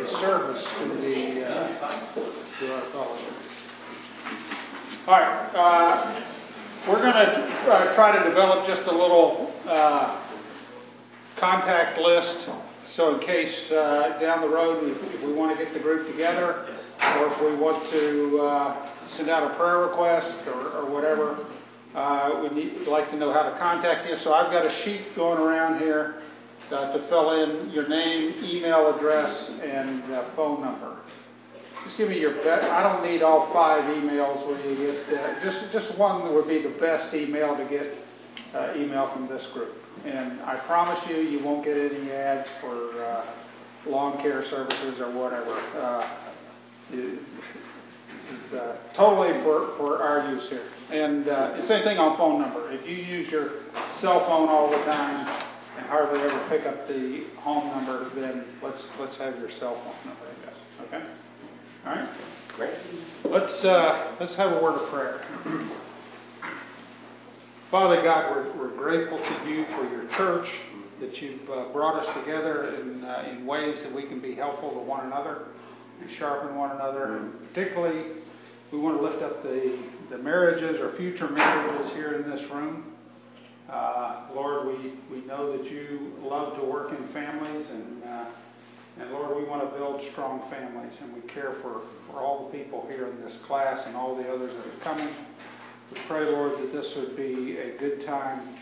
a service to the uh, to our fellowship. All right, uh, we're going to uh, try to develop just a little uh, contact list. So in case uh, down the road if we want to get the group together, or if we want to uh, send out a prayer request or, or whatever, uh, we need like to know how to contact you. So I've got a sheet going around here uh, to fill in your name, email address, and uh, phone number. Just give me your best. I don't need all five emails where you get uh, just just one that would be the best email to get uh, email from this group. And I promise you, you won't get any ads for uh, lawn care services or whatever. Uh, this is uh, totally for, for our use here. And uh, same thing on phone number. If you use your cell phone all the time and hardly ever pick up the home number, then let's let's have your cell phone number, I guess. Okay. All right. Great. Let's uh, let's have a word of prayer. Father God, we're, we're grateful to you for your church, that you've uh, brought us together in, uh, in ways that we can be helpful to one another and sharpen one another. And particularly, we want to lift up the, the marriages or future marriages here in this room. Uh, Lord, we know that you love to work in families, and, uh, and Lord, we want to build strong families, and we care for, for all the people here in this class and all the others that are coming. We pray, Lord, that this would be a good time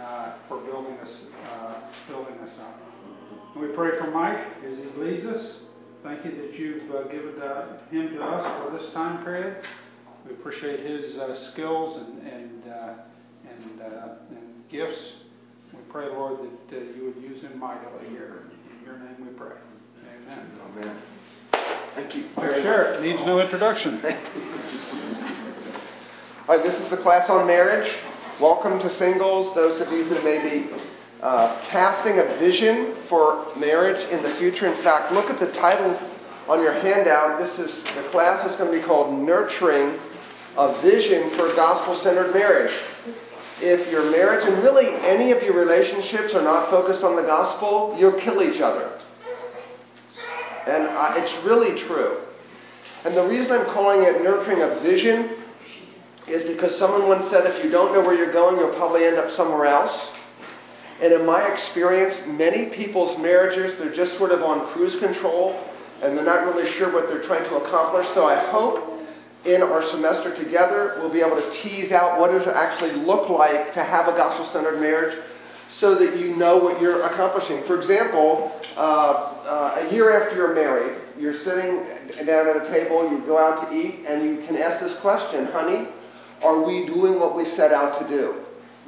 uh, for building us, uh, building us up. And we pray for Mike as he leads us. Thank you that you've uh, given uh, him to us for this time period. We appreciate his uh, skills and and and, and, gifts. We pray, Lord, that you would use him mightily here. In your name we pray. Amen. Amen. Thank you. Very Sharrett needs no introduction. All right, this is the class on marriage. Welcome to singles, those of you who may be uh, casting a vision for marriage in the future. In fact, look at the titles on your handout. This is the class is going to be called Nurturing a Vision for Gospel-Centered Marriage. If your marriage and really any of your relationships are not focused on the gospel, you'll kill each other. And uh, it's really true. And the reason I'm calling it Nurturing a Vision is because someone once said if you don't know where you're going, you'll probably end up somewhere else. And in my experience, many people's marriages, they're just sort of on cruise control and they're not really sure what they're trying to accomplish. So I hope in our semester together we'll be able to tease out what does it actually look like to have a gospel centered marriage so that you know what you're accomplishing. For example, uh, uh, a year after you're married, you're sitting down at a table, you go out to eat, and you can ask this question, honey, are we doing what we set out to do?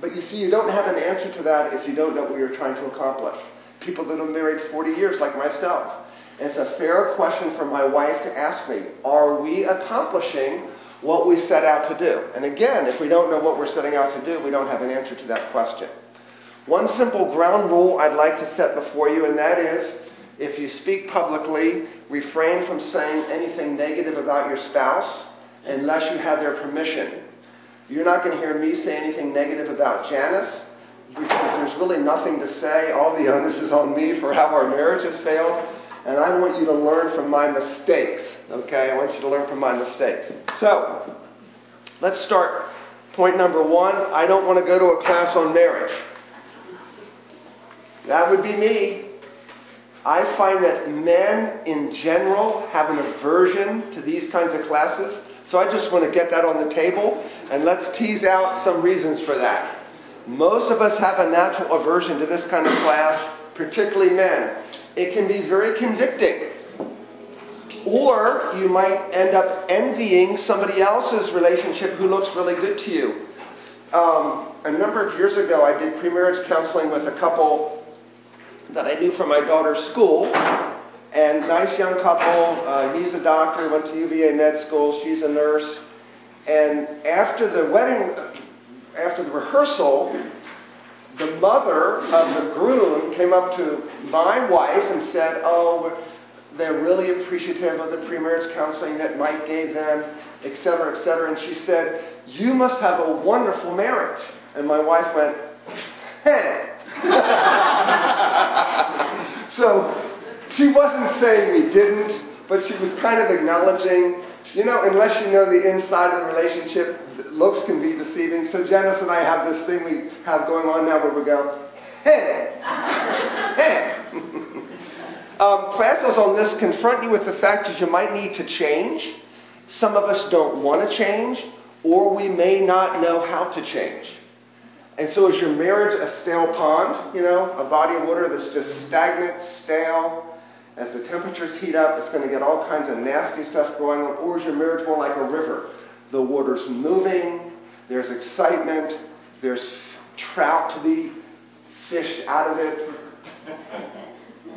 But you see, you don't have an answer to that if you don't know what you're trying to accomplish. People that have married 40 years, like myself. It's a fair question for my wife to ask me Are we accomplishing what we set out to do? And again, if we don't know what we're setting out to do, we don't have an answer to that question. One simple ground rule I'd like to set before you, and that is if you speak publicly, refrain from saying anything negative about your spouse unless you have their permission. You're not going to hear me say anything negative about Janice because there's really nothing to say. All the onus is on me for how our marriage has failed. And I want you to learn from my mistakes. Okay? I want you to learn from my mistakes. So, let's start. Point number one I don't want to go to a class on marriage. That would be me. I find that men in general have an aversion to these kinds of classes. So I just want to get that on the table and let's tease out some reasons for that. Most of us have a natural aversion to this kind of class, particularly men. It can be very convicting. Or you might end up envying somebody else's relationship who looks really good to you. Um, a number of years ago, I did premarriage counseling with a couple that I knew from my daughter's school. And nice young couple. Uh, he's a doctor, went to UVA med school. She's a nurse. And after the wedding, after the rehearsal, the mother of the groom came up to my wife and said, "Oh, they're really appreciative of the premarriage counseling that Mike gave them, et cetera, et cetera." And she said, "You must have a wonderful marriage." And my wife went, "Hey." so She wasn't saying we didn't, but she was kind of acknowledging, you know, unless you know the inside of the relationship, looks can be deceiving. So Janice and I have this thing we have going on now where we go, hey, hey. um, classes on this confront you with the fact that you might need to change. Some of us don't want to change, or we may not know how to change. And so is your marriage a stale pond, you know, a body of water that's just stagnant, stale? As the temperatures heat up, it's going to get all kinds of nasty stuff going on. Or is your marriage more like a river? The water's moving, there's excitement, there's trout to be fished out of it.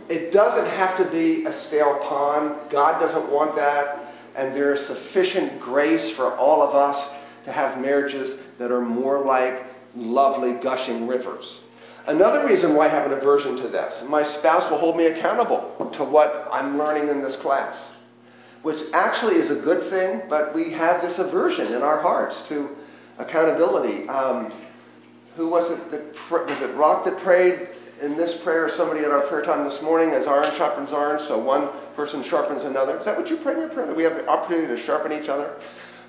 It doesn't have to be a stale pond. God doesn't want that. And there is sufficient grace for all of us to have marriages that are more like lovely, gushing rivers. Another reason why I have an aversion to this, my spouse will hold me accountable to what I'm learning in this class, which actually is a good thing, but we have this aversion in our hearts to accountability. Um, who was it that was it Rock that prayed in this prayer? Somebody at our prayer time this morning, as iron sharpens iron, so one person sharpens another. Is that what you pray in your prayer? That we have the opportunity to sharpen each other.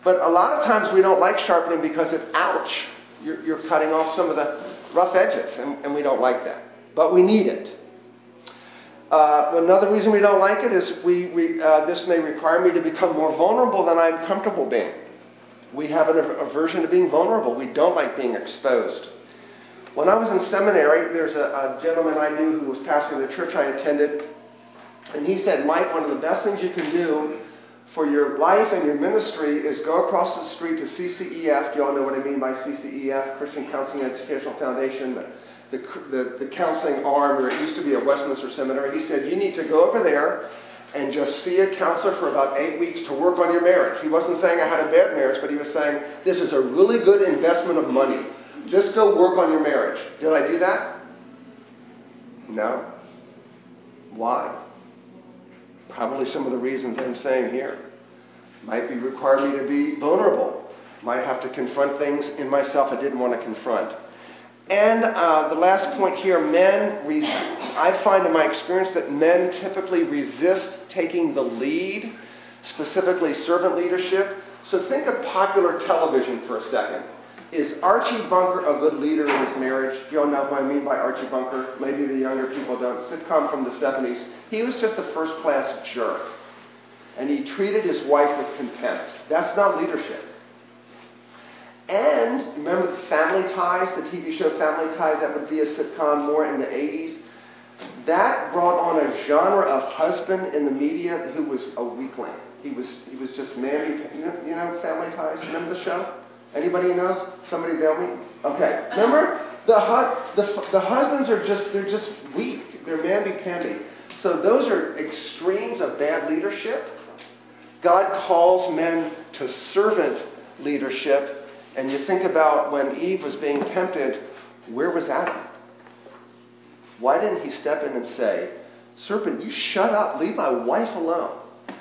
But a lot of times we don't like sharpening because it ouch you're, you're cutting off some of the rough edges, and, and we don't like that. But we need it. Uh, another reason we don't like it is we, we uh, this may require me to become more vulnerable than I'm comfortable being. We have an aversion to being vulnerable. We don't like being exposed. When I was in seminary, there's a, a gentleman I knew who was pastoring the church I attended, and he said, Mike, one of the best things you can do for your life and your ministry is go across the street to CCEF. Do y'all know what I mean by CCEF? Christian Counseling Educational Foundation, the, the, the, counseling arm where it used to be at Westminster Seminary. He said, You need to go over there and just see a counselor for about eight weeks to work on your marriage. He wasn't saying I had a bad marriage, but he was saying, This is a really good investment of money. Just go work on your marriage. Did I do that? No. Why? Probably some of the reasons I'm saying here. Might be require me to be vulnerable. Might have to confront things in myself I didn't want to confront. And uh, the last point here men, res- I find in my experience that men typically resist taking the lead, specifically servant leadership. So think of popular television for a second. Is Archie Bunker a good leader in his marriage? You all know what I mean by Archie Bunker. Maybe the younger people don't. Sitcom from the 70s. He was just a first class jerk. And he treated his wife with contempt. That's not leadership. And remember the Family Ties, the TV show Family Ties, that would be a sitcom more in the 80s. That brought on a genre of husband in the media who was a weakling. He was, he was just mammy. You know, you know Family Ties? Remember the show? Anybody know? Somebody bail me? Okay. Uh-huh. Remember? The, hu- the, the husbands are just, they're just weak. They're mamby-pamby. So those are extremes of bad leadership. God calls men to servant leadership. And you think about when Eve was being tempted, where was Adam? Why didn't he step in and say, Serpent, you shut up, leave my wife alone?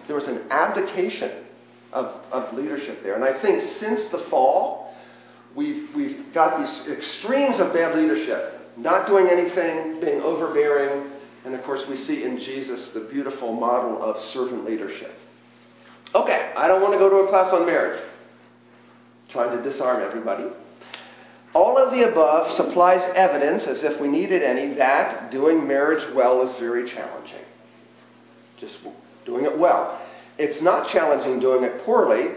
There was an abdication of, of leadership there. And I think since the fall, we've, we've got these extremes of bad leadership not doing anything, being overbearing, and of course, we see in Jesus the beautiful model of servant leadership. Okay, I don't want to go to a class on marriage. trying to disarm everybody. All of the above supplies evidence, as if we needed any, that doing marriage well is very challenging. Just doing it well. It's not challenging doing it poorly.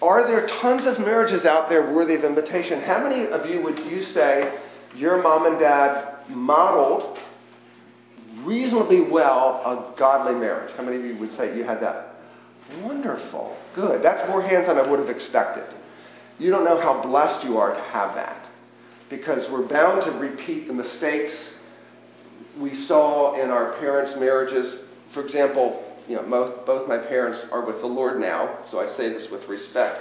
Are there tons of marriages out there worthy of invitation? How many of you would you say your mom and dad modeled reasonably well a godly marriage? How many of you would say you had that? Wonderful. Good. That's more hands than I would have expected. You don't know how blessed you are to have that. Because we're bound to repeat the mistakes we saw in our parents' marriages. For example, you know, both, both my parents are with the Lord now, so I say this with respect.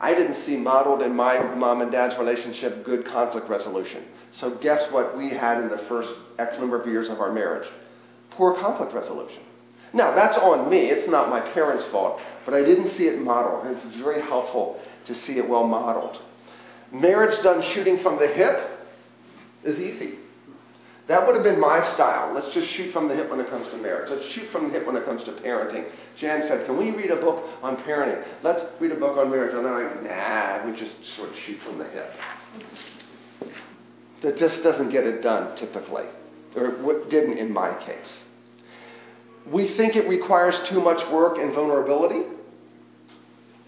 I didn't see modeled in my mom and dad's relationship good conflict resolution. So guess what we had in the first X number of years of our marriage? Poor conflict resolution. Now, that's on me. It's not my parents' fault, but I didn't see it modeled. And it's very helpful to see it well modeled. Marriage done shooting from the hip is easy. That would have been my style. Let's just shoot from the hip when it comes to marriage. Let's shoot from the hip when it comes to parenting. Jan said, Can we read a book on parenting? Let's read a book on marriage. And I'm like, Nah, we just sort of shoot from the hip. That just doesn't get it done typically, or what didn't in my case. We think it requires too much work and vulnerability.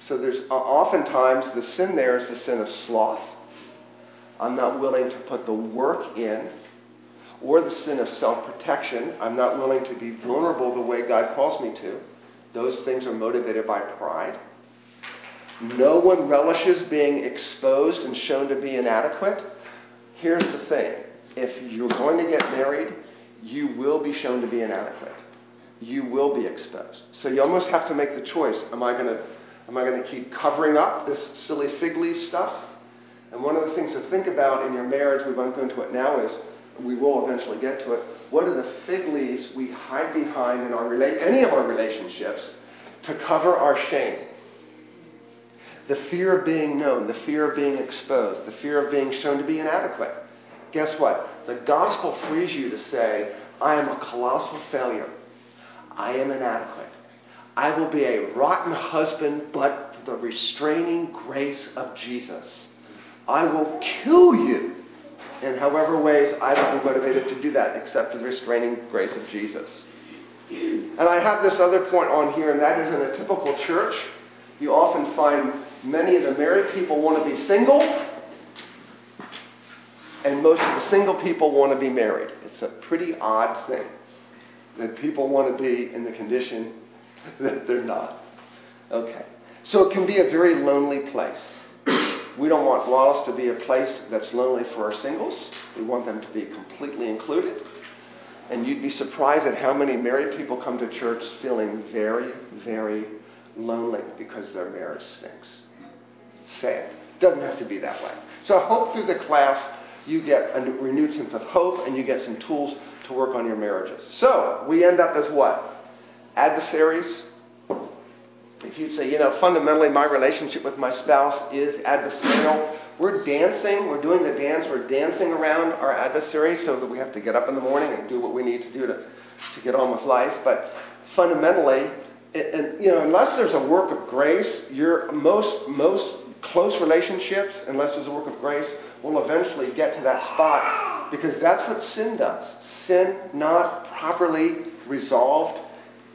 So there's uh, oftentimes the sin there is the sin of sloth. I'm not willing to put the work in or the sin of self protection. I'm not willing to be vulnerable the way God calls me to. Those things are motivated by pride. No one relishes being exposed and shown to be inadequate. Here's the thing if you're going to get married, you will be shown to be inadequate. You will be exposed. So you almost have to make the choice am I going to, am I going to keep covering up this silly fig leaf stuff? And one of the things to think about in your marriage, we won't go into it now, is we will eventually get to it. What are the fig leaves we hide behind in our rela- any of our relationships to cover our shame? The fear of being known, the fear of being exposed, the fear of being shown to be inadequate. Guess what? The gospel frees you to say, I am a colossal failure. I am inadequate. I will be a rotten husband, but the restraining grace of Jesus. I will kill you in however ways I don't be motivated to do that except the restraining grace of Jesus. And I have this other point on here, and that is in a typical church, you often find many of the married people want to be single, and most of the single people want to be married. It's a pretty odd thing that people want to be in the condition that they're not. Okay. So it can be a very lonely place. We don't want Wallace to be a place that's lonely for our singles. We want them to be completely included. And you'd be surprised at how many married people come to church feeling very, very lonely because their marriage stinks. Sad. Doesn't have to be that way. So I hope through the class you get a renewed sense of hope and you get some tools to work on your marriages. So we end up as what? Adversaries, if you say, you know, fundamentally my relationship with my spouse is adversarial, we're dancing, we're doing the dance, we're dancing around our adversary so that we have to get up in the morning and do what we need to do to, to get on with life. But fundamentally, and, you know, unless there's a work of grace, your most most close relationships, unless there's a work of grace, will eventually get to that spot because that's what sin does. Sin not properly resolved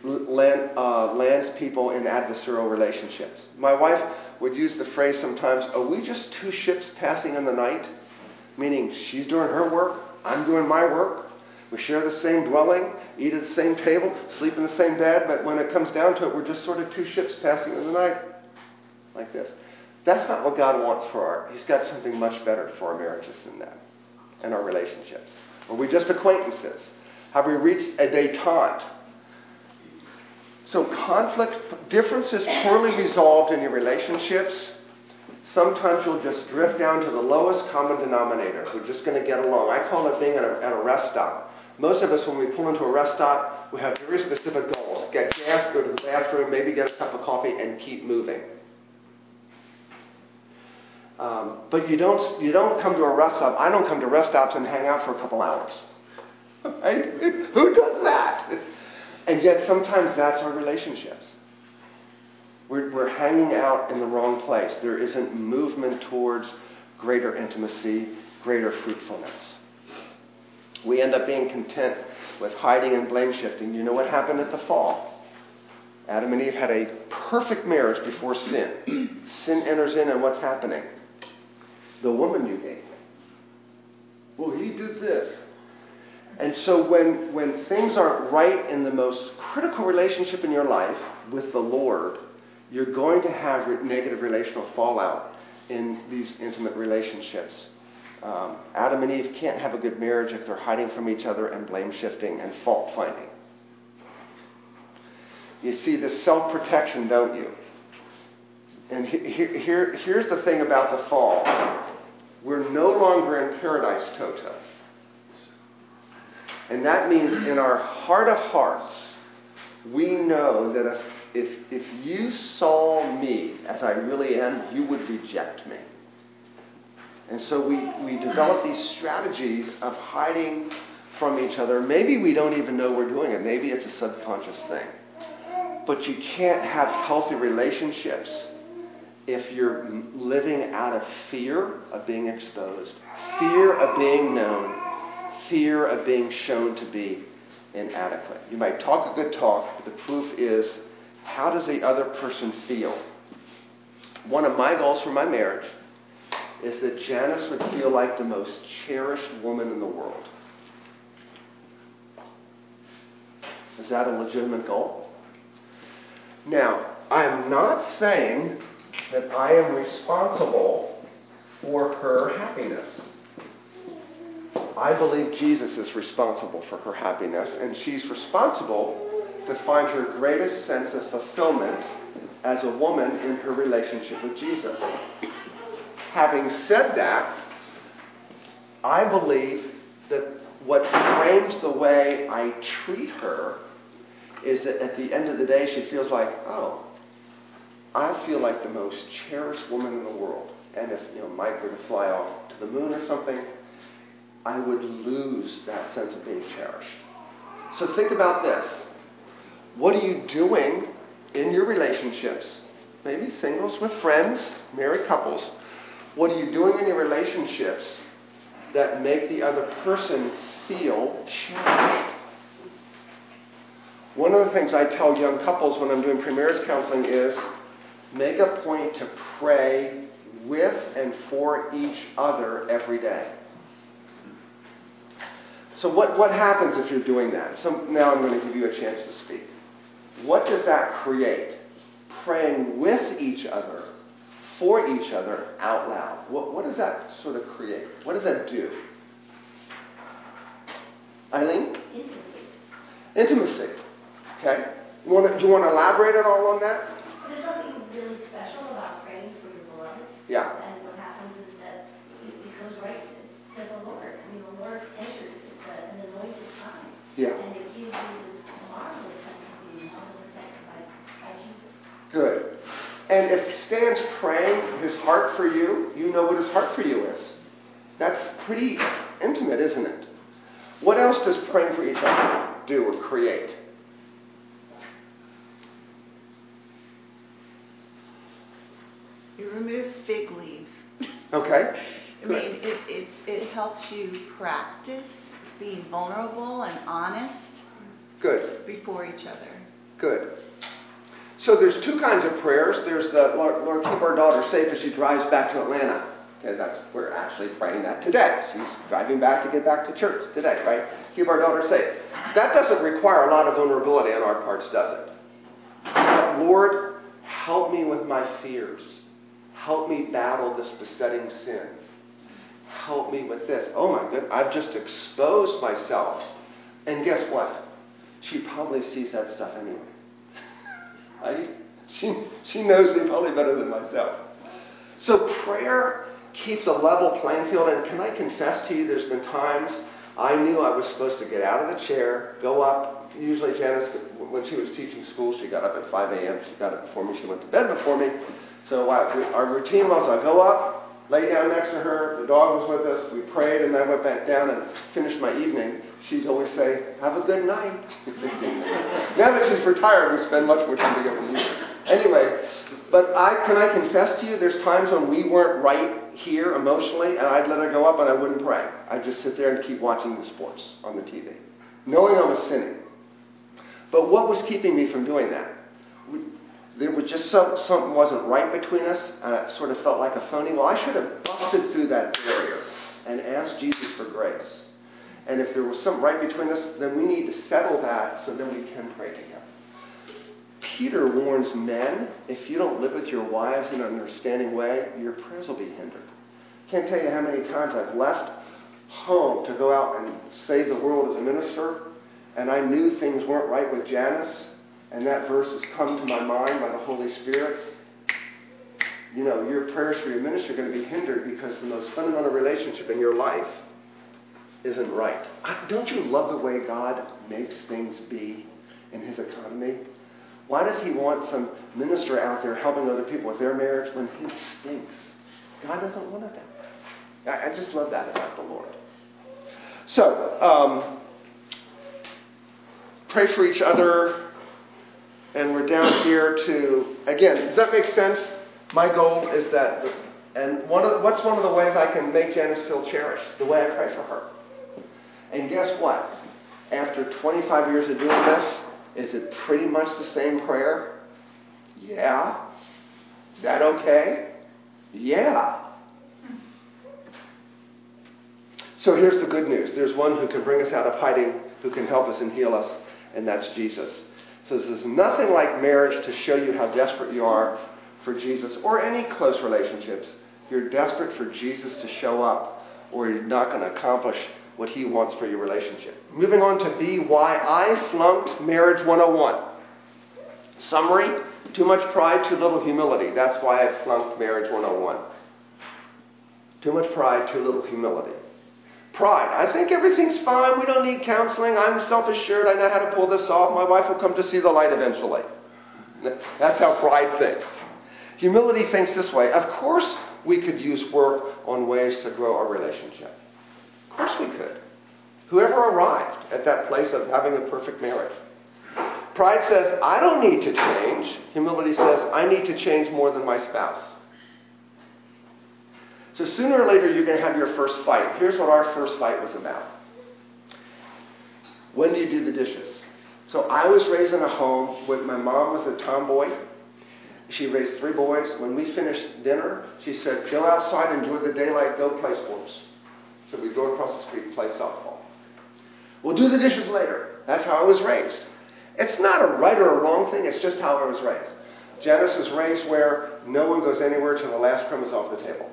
land, uh, lands people in adversarial relationships. My wife would use the phrase sometimes, Are we just two ships passing in the night? Meaning she's doing her work, I'm doing my work. We share the same dwelling, eat at the same table, sleep in the same bed, but when it comes down to it, we're just sort of two ships passing in the night. Like this. That's not what God wants for our. He's got something much better for our marriages than that and our relationships. Are we just acquaintances? Have we reached a detente? So, conflict, differences poorly resolved in your relationships, sometimes you'll just drift down to the lowest common denominator. We're just going to get along. I call it being at a, at a rest stop. Most of us, when we pull into a rest stop, we have very specific goals get gas, go to the bathroom, maybe get a cup of coffee, and keep moving. Um, but you don't, you don't come to a rest stop. I don't come to rest stops and hang out for a couple hours. Right? Who does that? And yet, sometimes that's our relationships. We're, we're hanging out in the wrong place. There isn't movement towards greater intimacy, greater fruitfulness. We end up being content with hiding and blame shifting. You know what happened at the fall? Adam and Eve had a perfect marriage before sin. sin enters in, and what's happening? The woman you gave me. Well, he did this. And so when, when things aren't right in the most critical relationship in your life with the Lord, you're going to have re- negative relational fallout in these intimate relationships. Um, Adam and Eve can't have a good marriage if they're hiding from each other and blame shifting and fault finding. You see this self protection, don't you? And here, here, here's the thing about the fall we're no longer in paradise, Toto. And that means in our heart of hearts, we know that if, if, if you saw me as I really am, you would reject me. And so we, we develop these strategies of hiding from each other. Maybe we don't even know we're doing it. Maybe it's a subconscious thing. But you can't have healthy relationships if you're living out of fear of being exposed, fear of being known, fear of being shown to be inadequate. You might talk a good talk, but the proof is how does the other person feel? One of my goals for my marriage is that Janice would feel like the most cherished woman in the world. Is that a legitimate goal? Now, I am not saying that I am responsible for her happiness. I believe Jesus is responsible for her happiness, and she's responsible to find her greatest sense of fulfillment as a woman in her relationship with Jesus. Having said that, I believe that what frames the way I treat her is that at the end of the day, she feels like, oh, I feel like the most cherished woman in the world. And if you know Mike were to fly off to the moon or something, I would lose that sense of being cherished. So think about this. What are you doing in your relationships? Maybe singles with friends, married couples. What are you doing in your relationships that make the other person feel cherished? One of the things I tell young couples when I'm doing premarriage counseling is make a point to pray with and for each other every day. So, what, what happens if you're doing that? So, now I'm going to give you a chance to speak. What does that create? Praying with each other, for each other, out loud. What, what does that sort of create? What does that do? Eileen? Intimacy. Intimacy. Okay? You want to, you want to elaborate at all on that? There's something really special about praying for your beloved. Yeah. And what happens is that it, it goes right to the Lord. I mean, the Lord enters. It's a, an anointed time. Yeah. And it gives you this marvelous sense of being held and protected by, by Jesus. Good. And Stan's praying his heart for you, you know what his heart for you is. That's pretty intimate, isn't it? What else does praying for each other do or create? It removes fig leaves. Okay. I mean, it, it, it helps you practice being vulnerable and honest Good. before each other. Good. So there's two kinds of prayers. There's the Lord, Lord keep our daughter safe as she drives back to Atlanta. Okay, that's we're actually praying that today. She's driving back to get back to church today, right? Keep our daughter safe. That doesn't require a lot of vulnerability on our parts, does it? But Lord, help me with my fears. Help me battle this besetting sin. Help me with this. Oh my goodness, I've just exposed myself. And guess what? She probably sees that stuff anyway. She, she knows me probably better than myself. So prayer keeps a level playing field. And can I confess to you, there's been times I knew I was supposed to get out of the chair, go up. Usually Janice, when she was teaching school, she got up at 5 a.m. She got up before me. She went to bed before me. So our routine was I go up, lay down next to her. The dog was with us. We prayed, and I went back down and finished my evening. She'd always say, "Have a good night." now that she's retired, we spend much more time together. Anyway, but I can I confess to you, there's times when we weren't right here emotionally, and I'd let her go up and I wouldn't pray. I'd just sit there and keep watching the sports on the TV, knowing I was sinning. But what was keeping me from doing that? There was just some, something wasn't right between us, and it sort of felt like a phony. Well, I should have busted through that barrier and asked Jesus for grace. And if there was something right between us, then we need to settle that so then we can pray together. Peter warns men if you don't live with your wives in an understanding way, your prayers will be hindered. Can't tell you how many times I've left home to go out and save the world as a minister, and I knew things weren't right with Janice, and that verse has come to my mind by the Holy Spirit. You know, your prayers for your ministry are going to be hindered because the most fundamental relationship in your life isn't right. Don't you love the way God makes things be in His economy? Why does He want some minister out there helping other people with their marriage when His stinks? God doesn't want it that. I, I just love that about the Lord. So, um, pray for each other, and we're down here to, again, does that make sense? My goal is that, and one of, what's one of the ways I can make Janice feel cherished? The way I pray for her. And guess what? After 25 years of doing this, is it pretty much the same prayer? Yeah. Is that okay? Yeah. So here's the good news there's one who can bring us out of hiding, who can help us and heal us, and that's Jesus. So there's nothing like marriage to show you how desperate you are for Jesus or any close relationships. You're desperate for Jesus to show up, or you're not going to accomplish what he wants for your relationship. Moving on to B, why I flunked Marriage 101. Summary Too much pride, too little humility. That's why I flunked Marriage 101. Too much pride, too little humility. Pride. I think everything's fine. We don't need counseling. I'm self assured. I know how to pull this off. My wife will come to see the light eventually. That's how pride thinks. Humility thinks this way. Of course, we could use work on ways to grow our relationship. Course, we could. Whoever arrived at that place of having a perfect marriage. Pride says, I don't need to change. Humility says, I need to change more than my spouse. So sooner or later, you're going to have your first fight. Here's what our first fight was about. When do you do the dishes? So I was raised in a home with my mom was a tomboy. She raised three boys. When we finished dinner, she said, Go outside, enjoy the daylight, go play sports. So we'd go across the street and play softball. We'll do the dishes later. That's how I was raised. It's not a right or a wrong thing, it's just how I was raised. Janice was raised where no one goes anywhere till the last crumb is off the table.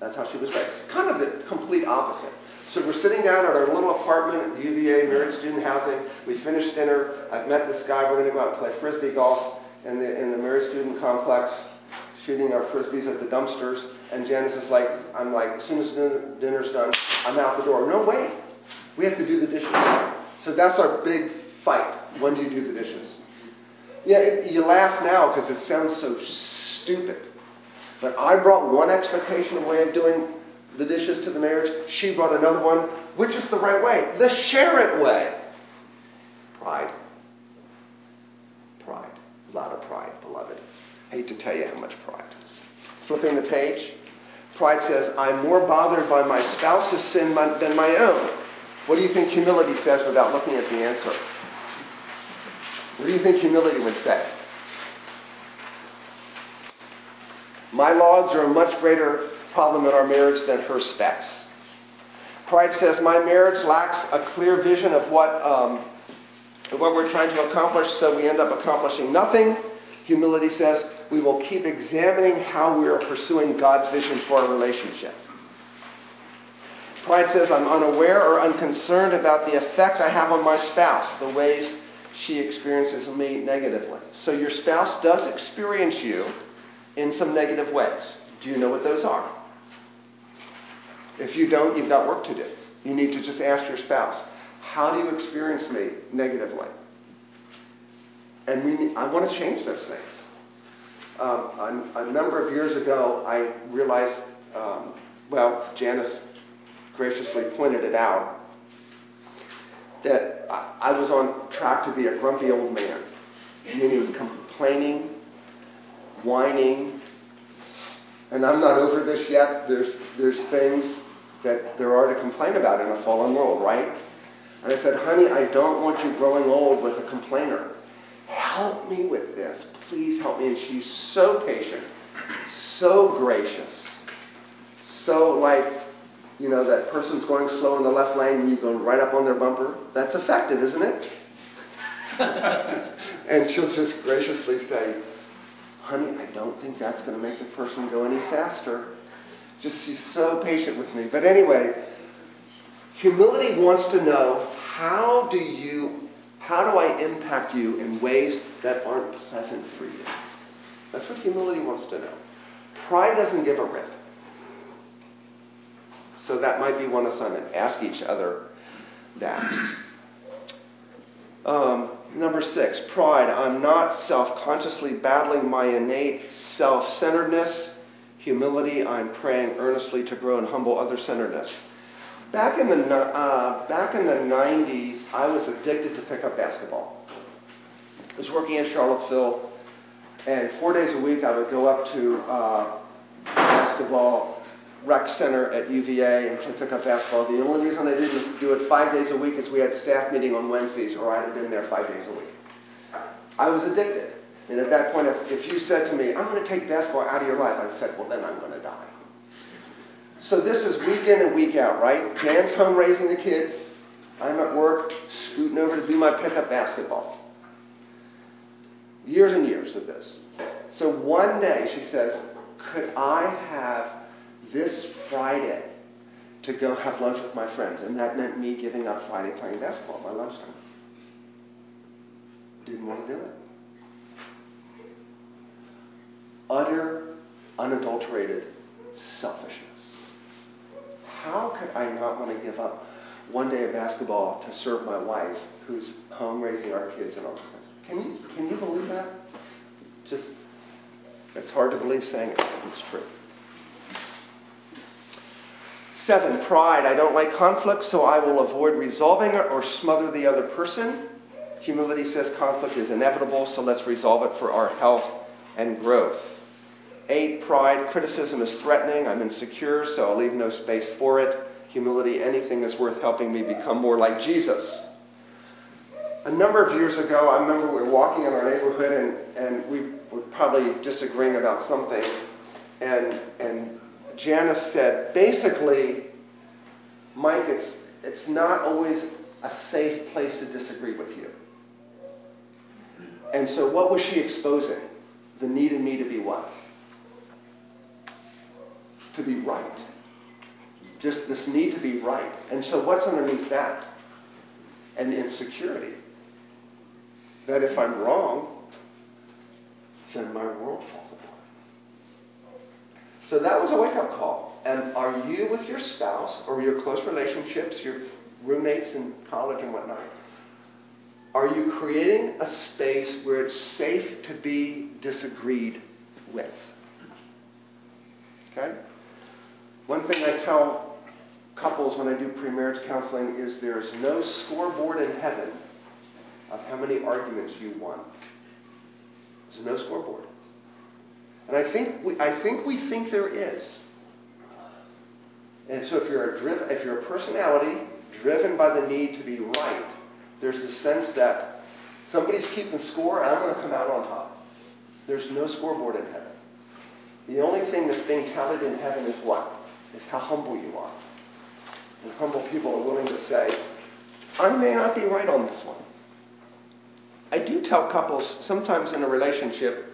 That's how she was raised. Kind of the complete opposite. So we're sitting down at our little apartment at UVA, Married Student Housing. We finished dinner. I've met this guy. We're going to go out and play frisbee golf in the, in the Married Student Complex, shooting our frisbees at the dumpsters. And Janice is like, I'm like, as soon as dinner's done, I'm out the door. No, wait. We have to do the dishes. So that's our big fight. When do you do the dishes? Yeah, it, you laugh now because it sounds so stupid. But I brought one expectation of way of doing the dishes to the marriage. She brought another one, which is the right way, the Sharrett way. Pride. Pride. A lot of pride, beloved. Hate to tell you how much pride. Flipping the page. Pride says, I'm more bothered by my spouse's sin than my own. What do you think humility says without looking at the answer? What do you think humility would say? My logs are a much greater problem in our marriage than her specks. Pride says, My marriage lacks a clear vision of what, um, of what we're trying to accomplish, so we end up accomplishing nothing. Humility says, We will keep examining how we are pursuing God's vision for our relationship. Pride says, I'm unaware or unconcerned about the effect I have on my spouse, the ways she experiences me negatively. So your spouse does experience you in some negative ways. Do you know what those are? If you don't, you've got work to do. You need to just ask your spouse, how do you experience me negatively? And we I want to change those things. Um, a, a, number of years ago, I realized, um, well, Janice graciously pointed it out, that I, I was on track to be a grumpy old man, meaning complaining, whining, and I'm not over this yet. There's, there's things that there are to complain about in a fallen world, right? And I said, honey, I don't want you growing old with a complainer. Help me with this. Please help me. And she's so patient, so gracious, so like, you know, that person's going slow in the left lane and you go right up on their bumper. That's effective, isn't it? and she'll just graciously say, honey, I don't think that's going to make the person go any faster. Just she's so patient with me. But anyway, humility wants to know how do you, how do I impact you in ways that aren't pleasant for you? That's what humility wants to know. Pride doesn't give a rip. So that might be one assignment. Ask each other that. Um, number six, pride. I'm not self consciously battling my innate self centeredness. Humility, I'm praying earnestly to grow in humble other centeredness. Back in the uh, back in the 90s, I was addicted to pickup basketball. I was working in Charlottesville, and four days a week I would go up to uh, basketball rec center at UVA and play pickup basketball. The only reason I didn't do it five days a week is we had staff meeting on Wednesdays, or I'd have been there five days a week. I was addicted. And at that point, if, if you said to me, I'm going to take basketball out of your life, I said, well, then I'm going to die. So this is week in and week out, right? Jan's home raising the kids. I'm at work, scooting over to do my pickup basketball. Years and years of this. So one day she says, Could I have this Friday to go have lunch with my friends? And that meant me giving up Friday playing basketball at my lunchtime. Didn't want to do it. Utter, unadulterated selfishness. How could I not want to give up one day of basketball to serve my wife who's home raising our kids and all this? Can you, can you believe that? Just, it's hard to believe saying it, it's true. Seven, pride. I don't like conflict, so I will avoid resolving it or smother the other person. Humility says conflict is inevitable, so let's resolve it for our health and growth. Eight, pride. Criticism is threatening. I'm insecure, so I'll leave no space for it. Humility, anything is worth helping me become more like Jesus. A number of years ago, I remember we were walking in our neighborhood and, and we were probably disagreeing about something. And, and Janice said, basically, Mike, it's, it's not always a safe place to disagree with you. And so, what was she exposing? The need in me to be what? To be right. Just this need to be right. And so, what's underneath that? And insecurity. That if I'm wrong, then my world falls apart. So that was a wake up call. And are you with your spouse or your close relationships, your roommates in college and whatnot, are you creating a space where it's safe to be disagreed with? Okay? One thing I tell couples when I do premarriage counseling is there's no scoreboard in heaven of how many arguments you won. There's no scoreboard. And I think we, I think we think there is. And so if you're a driv- if you're a personality driven by the need to be right, there's a sense that somebody's keeping score and I'm going to come out on top. There's no scoreboard in heaven. The only thing that's being counted in heaven is what? Is how humble you are. And humble people are willing to say, I may not be right on this one. I do tell couples sometimes in a relationship,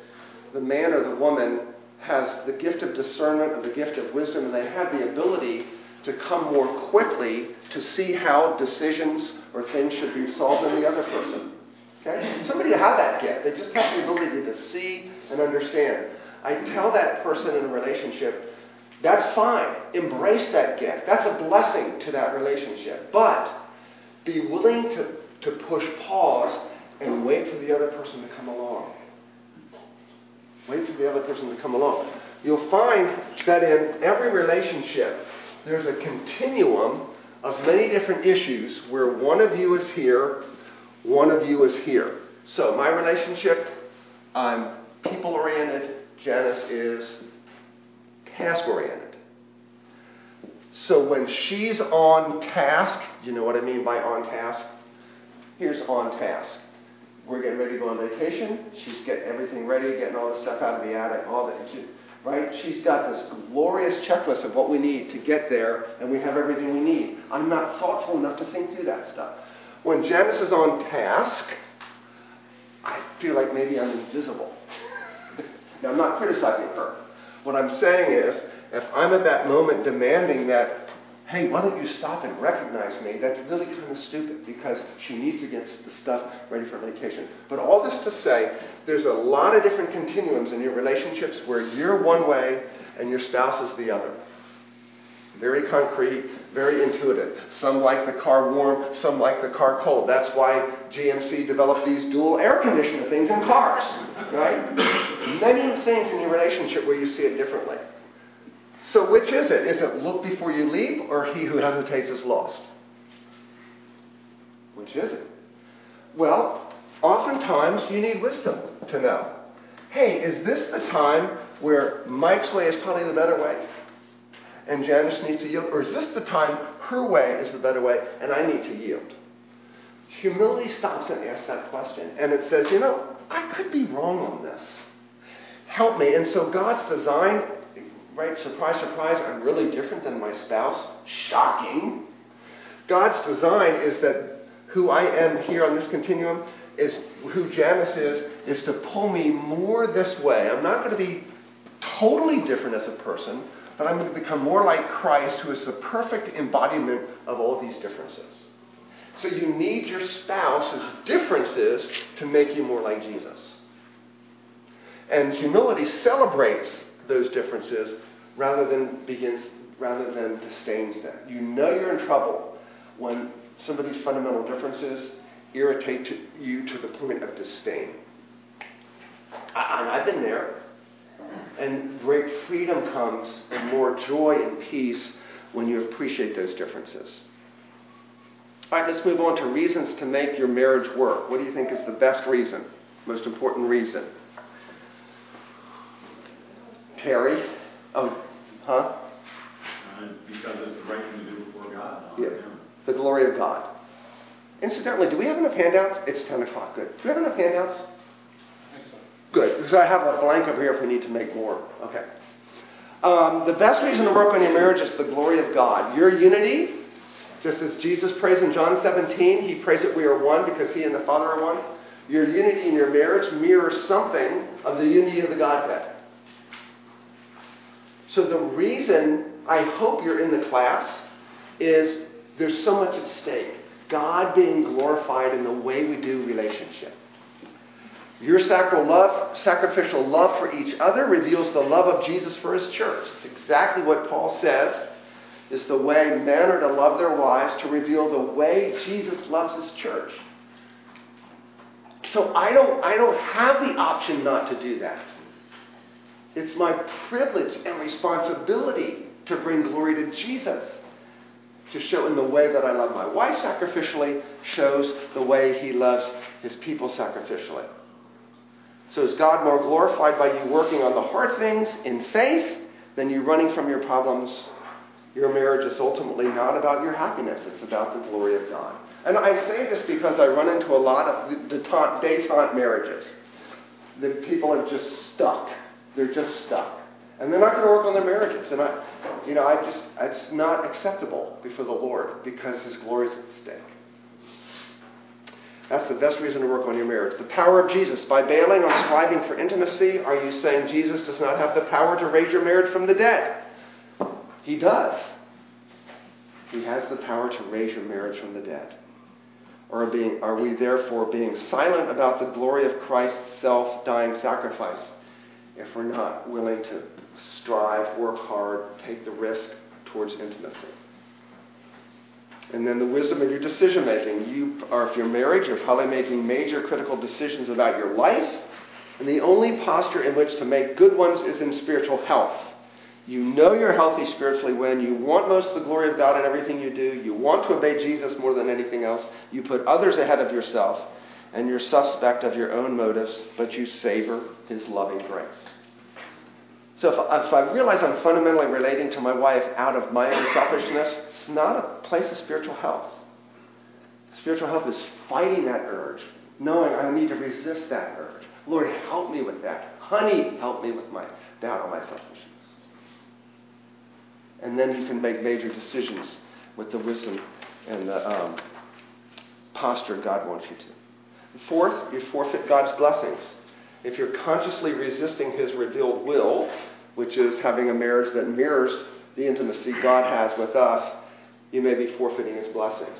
the man or the woman has the gift of discernment or the gift of wisdom, and they have the ability to come more quickly to see how decisions or things should be solved in the other person. Okay? Somebody have that gift. They just have the ability to see and understand. I tell that person in a relationship, that's fine. Embrace that gift. That's a blessing to that relationship. But be willing to, to push pause and wait for the other person to come along. Wait for the other person to come along. You'll find that in every relationship, there's a continuum of many different issues where one of you is here, one of you is here. So, my relationship, I'm people oriented, Janice is task oriented. So, when she's on task, you know what I mean by on task? Here's on task. We're getting ready to go on vacation. She's getting everything ready, getting all the stuff out of the attic, all that. Right? She's got this glorious checklist of what we need to get there, and we have everything we need. I'm not thoughtful enough to think through that stuff. When Janice is on task, I feel like maybe I'm invisible. now, I'm not criticizing her. What I'm saying is, if I'm at that moment demanding that, hey, why don't you stop and recognize me, that's really kind of stupid because she needs to get the stuff ready for vacation. But all this to say, there's a lot of different continuums in your relationships where you're one way and your spouse is the other. Very concrete, very intuitive. Some like the car warm, some like the car cold. That's why GMC developed these dual air conditioner things in cars, right? Many things in your relationship where you see it differently. So which is it? Is it look before you leap or he who hesitates is lost? Which is it? Well, oftentimes you need wisdom to know. Hey, is this the time where Mike's way is probably the better way? And Janice needs to yield? Or is this the time her way is the better way and I need to yield? Humility stops and asks that question. And it says, you know, I could be wrong on this. Help me. And so God's design, right? Surprise, surprise, I'm really different than my spouse. Shocking. God's design is that who I am here on this continuum is who Janice is, is to pull me more this way. I'm not going to be totally different as a person, but I'm going to become more like Christ, who is the perfect embodiment of all these differences. So you need your spouse's differences to make you more like Jesus. And humility celebrates those differences rather than begins rather than disdains them. You know you're in trouble when some of these fundamental differences irritate you to the point of disdain. I, I've been there. And great freedom comes and more joy and peace when you appreciate those differences. All right, let's move on to reasons to make your marriage work. What do you think is the best reason, most important reason? Terry? Oh, huh? Uh, Because it's the right thing to do before God. Yeah. him. The glory of God. Incidentally, do we have enough handouts? It's 10 o'clock. Good. Do we have enough handouts? Good, because I have a blank over here if we need to make more. Okay. Um, the best reason to work on your marriage is the glory of God. Your unity, just as Jesus prays in John 17, he prays that we are one because he and the Father are one. Your unity in your marriage mirrors something of the unity of the Godhead. So the reason I hope you're in the class is there's so much at stake. God being glorified in the way we do relationship. Your sacrificial love for each other reveals the love of Jesus for his church. It's exactly what Paul says is the way men are to love their wives to reveal the way Jesus loves his church. So I don't, I don't have the option not to do that. It's my privilege and responsibility to bring glory to Jesus. To show in the way that I love my wife sacrificially shows the way he loves his people sacrificially. So is God more glorified by you working on the hard things in faith than you running from your problems? Your marriage is ultimately not about your happiness, it's about the glory of God. And I say this because I run into a lot of detente, detente marriages. The people are just stuck. They're just stuck. And they're not going to work on their marriages. And I, you know, I just, it's not acceptable before the Lord because His glory is at stake. That's the best reason to work on your marriage. The power of Jesus. By bailing on striving for intimacy, are you saying Jesus does not have the power to raise your marriage from the dead? He does. He has the power to raise your marriage from the dead. Or being, are we therefore being silent about the glory of Christ's self dying sacrifice if we're not willing to strive, work hard, take the risk towards intimacy? And then the wisdom of your decision making. You are, if you're married, you're probably making major critical decisions about your life. And the only posture in which to make good ones is in spiritual health. You know you're healthy spiritually when you want most of the glory of God in everything you do. You want to obey Jesus more than anything else. You put others ahead of yourself. And you're suspect of your own motives, but you savor his loving grace. So if, if I realize I'm fundamentally relating to my wife out of my own selfishness, it's not a place of spiritual health. Spiritual health is fighting that urge, knowing I need to resist that urge. Lord, help me with that. Honey, help me with my doubt on my selfishness. And then you can make major decisions with the wisdom and the um, posture God wants you to. Fourth, you forfeit God's blessings. If you're consciously resisting His revealed will, which is having a marriage that mirrors the intimacy God has with us, you may be forfeiting His blessings.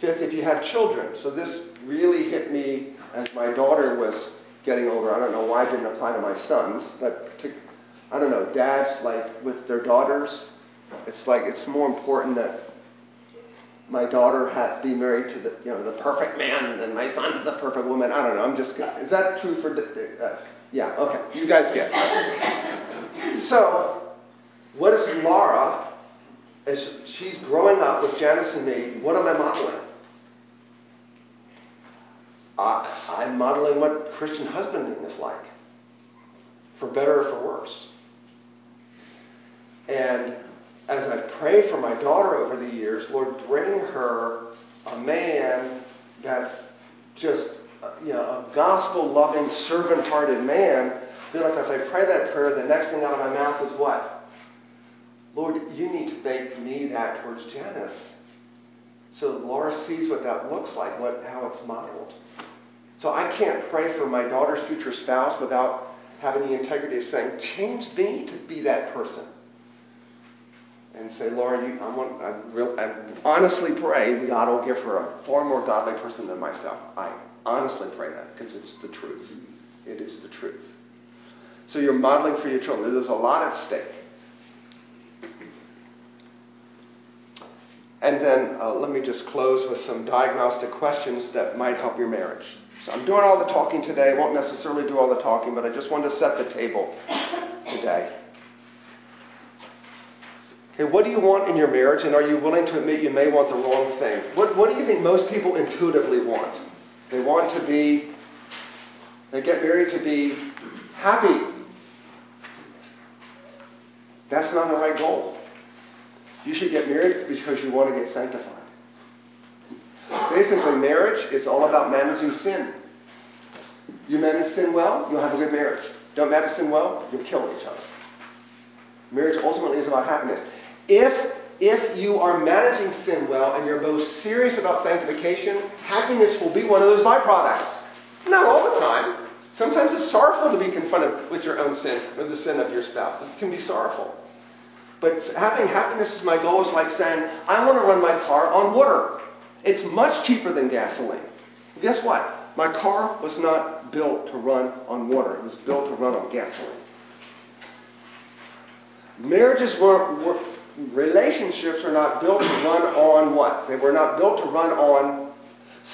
Fifth, if you have children. So this really hit me as my daughter was getting older. I don't know why it didn't apply to my sons, but to, I don't know, dads, like with their daughters, it's like it's more important that my daughter had be married to the you know the perfect man than my son's the perfect woman. I don't know. I'm just is that true for? Uh, yeah. Okay. You guys get. It. So what is Laura, as she's growing up with Janice and me, what am I modeling? I, I'm modeling what Christian husbanding is like, for better or for worse. And as I pray for my daughter over the years, Lord, bring her a man that's just, you know, a gospel loving, servant hearted man. Feel like as I pray that prayer, the next thing out of my mouth is what? Lord, you need to make me that towards Janice. So Laura sees what that looks like, what how it's modeled. So I can't pray for my daughter's future spouse without having the integrity of saying, change me to be that person. And say, Laura, you, I, want, I, real, I honestly pray God will give her a far more godly person than myself. I honestly pray that because it's the truth. It is the truth. So you're modeling for your children. There's a lot at stake. And then uh, let me just close with some diagnostic questions that might help your marriage. So I'm doing all the talking today. I won't necessarily do all the talking, but I just want to set the table today. Okay, what do you want in your marriage, and are you willing to admit you may want the wrong thing? What, what do you think most people intuitively want? They want to be, they get married to be happy. That's not the right goal. You should get married because you want to get sanctified. Basically, marriage is all about managing sin. You manage sin well, you'll have a good marriage. Don't manage sin well, you'll kill each other. Marriage ultimately is about happiness. If if you are managing sin well and you're most serious about sanctification, happiness will be one of those byproducts. Not all the time. Sometimes it's sorrowful to be confronted with your own sin or the sin of your spouse. It can be sorrowful. But having happiness as my goal is like saying, I want to run my car on water. It's much cheaper than gasoline. Guess what? My car was not built to run on water. It was built to run on gasoline. Marriages were, were relationships are not built to run on what? They were not built to run on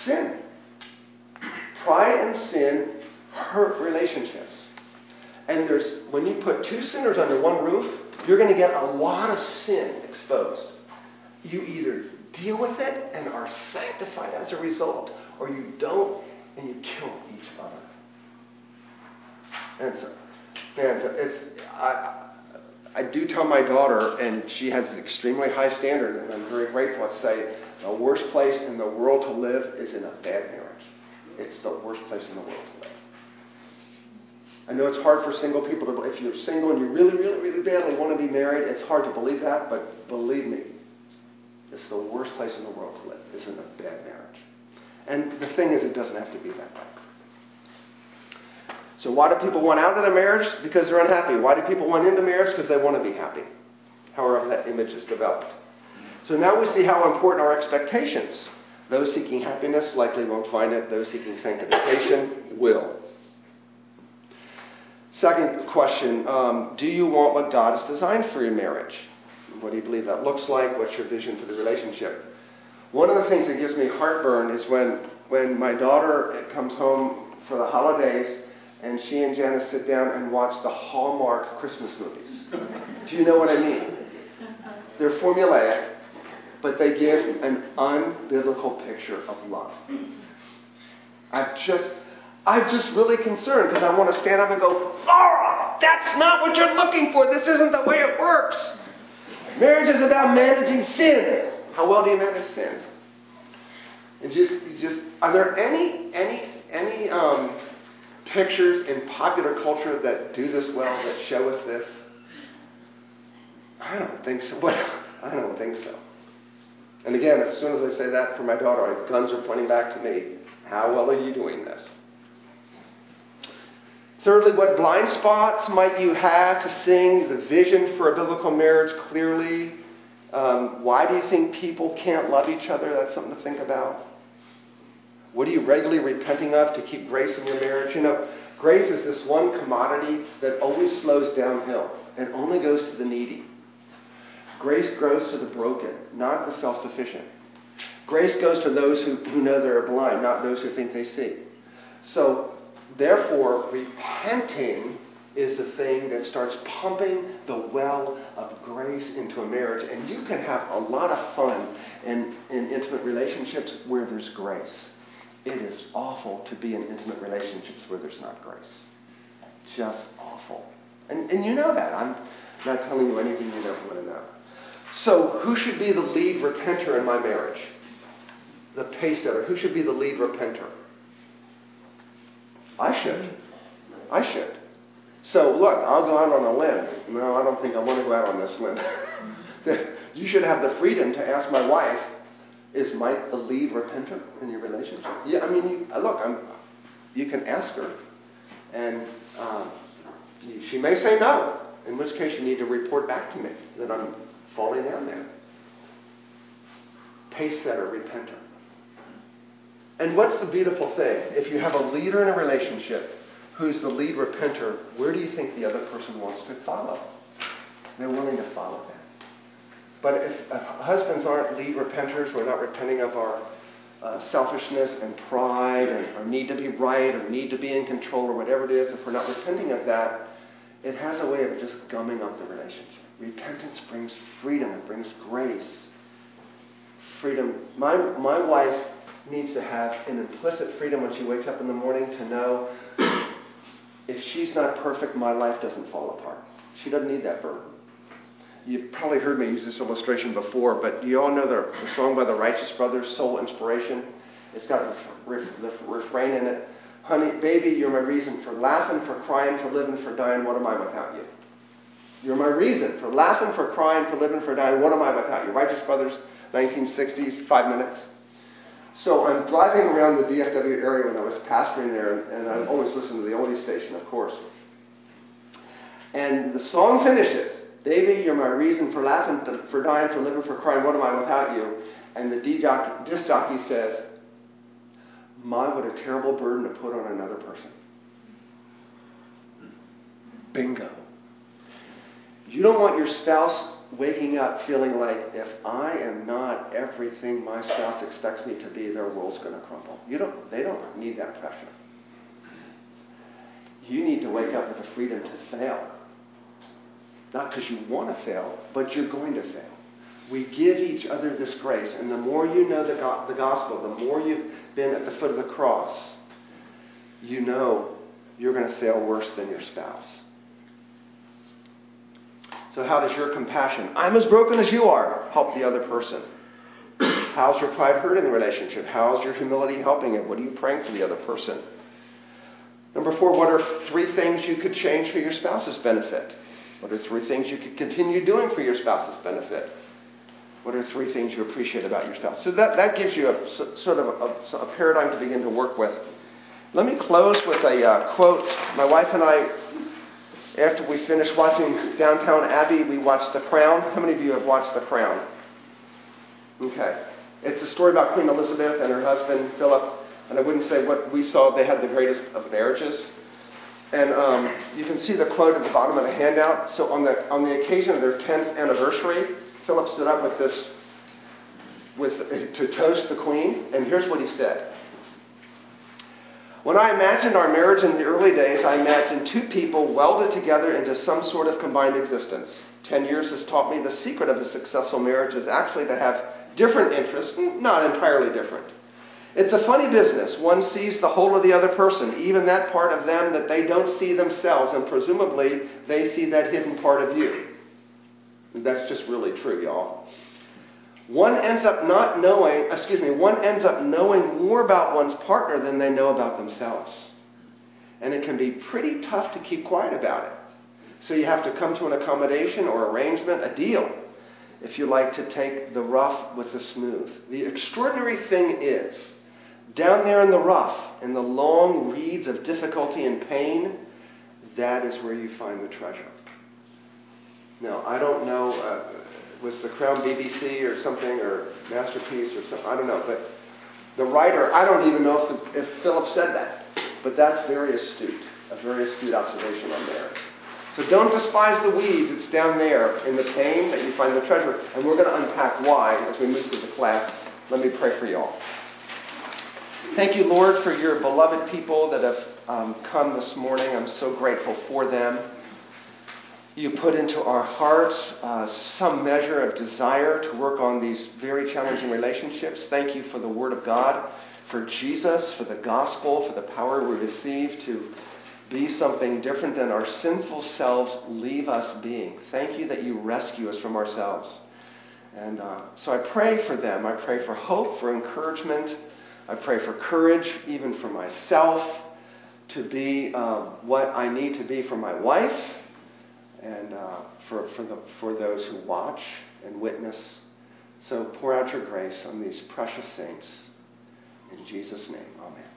sin. Pride and sin hurt relationships. And there's when you put two sinners under one roof, you're going to get a lot of sin exposed. You either deal with it and are sanctified as a result, or you don't and you kill each other. And so, man, so it's I, I do tell my daughter, and she has an extremely high standard, and I'm very grateful. I say the worst place in the world to live is in a bad marriage. It's the worst place in the world to live. I know it's hard for single people to. If you're single and you really, really, really badly want to be married, it's hard to believe that. But believe me, it's the worst place in the world to live. Is in a bad marriage. And the thing is, it doesn't have to be that way. So why do people want out of their marriage? Because they're unhappy. Why do people want into marriage? Because they want to be happy. However that image is developed. So now we see how important our expectations. Those seeking happiness likely won't find it. Those seeking sanctification will. Second question um, Do you want what God has designed for your marriage? What do you believe that looks like? What's your vision for the relationship? One of the things that gives me heartburn is when, when my daughter comes home for the holidays and she and Janice sit down and watch the Hallmark Christmas movies. Do you know what I mean? They're formulaic, but they give an unbiblical picture of love. I'm just, I'm just really concerned because I want to stand up and go, Laura, that's not what you're looking for. This isn't the way it works. Marriage is about managing sin. How well do you manage sin? And just, just, are there any, any, any um, pictures in popular culture that do this well, that show us this? I don't think so. But I don't think so. And again, as soon as I say that for my daughter, guns are pointing back to me. How well are you doing this? Thirdly, what blind spots might you have to seeing the vision for a biblical marriage clearly? Um, why do you think people can't love each other? That's something to think about. What are you regularly repenting of to keep grace in your marriage? You know, grace is this one commodity that always flows downhill and only goes to the needy. Grace grows to the broken, not the self sufficient. Grace goes to those who, who know they're blind, not those who think they see. So, therefore, repenting is the thing that starts pumping the well of grace into a marriage. And you can have a lot of fun in, in intimate relationships where there's grace. It is awful to be in intimate relationships where there's not grace. Just awful. And, and you know that. I'm not telling you anything you don't want to know. So, who should be the lead repenter in my marriage? The pace setter. Who should be the lead repenter? I should. I should. So, look, I'll go out on a limb. No, I don't think I want to go out on this limb. you should have the freedom to ask my wife, is Mike the lead repenter in your relationship? Yeah, I mean, you, look, I'm, you can ask her, and um, she may say no, in which case you need to report back to me that I'm falling down there. Pace setter, repenter. And what's the beautiful thing? If you have a leader in a relationship who's the lead repenter, where do you think the other person wants to follow? They're willing to follow that. But if, husbands aren't lead repenters, we're not repenting of our uh, selfishness and pride and our need to be right or need to be in control or whatever it is, if we're not repenting of that, it has a way of just gumming up the relationship. Repentance brings freedom, it brings grace. Freedom. My, my wife needs to have an implicit freedom when she wakes up in the morning to know if she's not perfect, my life doesn't fall apart. She doesn't need that burden. You've probably heard me use this illustration before, but you all know the, the song by the Righteous Brothers, Soul Inspiration. It's got a ref, the refrain in it Honey, baby, you're my reason for laughing, for crying, for living, for dying. What am I without you? You're my reason for laughing, for crying, for living, for dying. What am I without you? Righteous Brothers, 1960s, five minutes. So I'm driving around the DFW area when I was pastoring there, and I mm-hmm. always listened to the oldie station, of course. And the song finishes, Baby, you're my reason for laughing, for dying, for living, for crying. What am I without you? And the disc jockey says, My, what a terrible burden to put on another person. Bingo. You don't want your spouse waking up feeling like if I am not everything my spouse expects me to be, their world's going to crumble. You don't, they don't need that pressure. You need to wake up with the freedom to fail. Not because you want to fail, but you're going to fail. We give each other this grace, and the more you know the, go- the gospel, the more you've been at the foot of the cross, you know you're going to fail worse than your spouse. So, how does your compassion, I'm as broken as you are, help the other person? How's your pride hurting the relationship? How's your humility helping it? What are you praying for the other person? Number four, what are three things you could change for your spouse's benefit? What are three things you could continue doing for your spouse's benefit? What are three things you appreciate about your spouse? So that, that gives you a sort of a, a paradigm to begin to work with. Let me close with a uh, quote. My wife and I after we finished watching Downton Abbey, we watched The Crown. How many of you have watched The Crown? Okay. It's a story about Queen Elizabeth and her husband, Philip. And I wouldn't say what we saw, they had the greatest of marriages. And um, you can see the quote at the bottom of the handout. So on the, on the occasion of their 10th anniversary, Philip stood up with this, with, to toast the queen. And here's what he said. When I imagined our marriage in the early days, I imagined two people welded together into some sort of combined existence. Ten years has taught me the secret of a successful marriage is actually to have different interests, not entirely different. It's a funny business. One sees the whole of the other person, even that part of them that they don't see themselves, and presumably they see that hidden part of you. That's just really true, y'all. One ends up not knowing, excuse me, one ends up knowing more about one's partner than they know about themselves. And it can be pretty tough to keep quiet about it. So you have to come to an accommodation or arrangement, a deal, if you like to take the rough with the smooth. The extraordinary thing is, down there in the rough, in the long reeds of difficulty and pain, that is where you find the treasure. Now, I don't know. Uh, was the Crown BBC or something, or Masterpiece or something. I don't know. But the writer, I don't even know if, the, if Philip said that. But that's very astute, a very astute observation on there. So don't despise the weeds. It's down there in the pain that you find the treasure. And we're going to unpack why as we move through the class. Let me pray for you all. Thank you, Lord, for your beloved people that have um, come this morning. I'm so grateful for them. You put into our hearts uh, some measure of desire to work on these very challenging relationships. Thank you for the Word of God, for Jesus, for the gospel, for the power we receive to be something different than our sinful selves leave us being. Thank you that you rescue us from ourselves. And uh, so I pray for them. I pray for hope, for encouragement. I pray for courage, even for myself, to be uh, what I need to be for my wife and uh, for, for, the, for those who watch and witness. So pour out your grace on these precious saints. In Jesus' name, amen.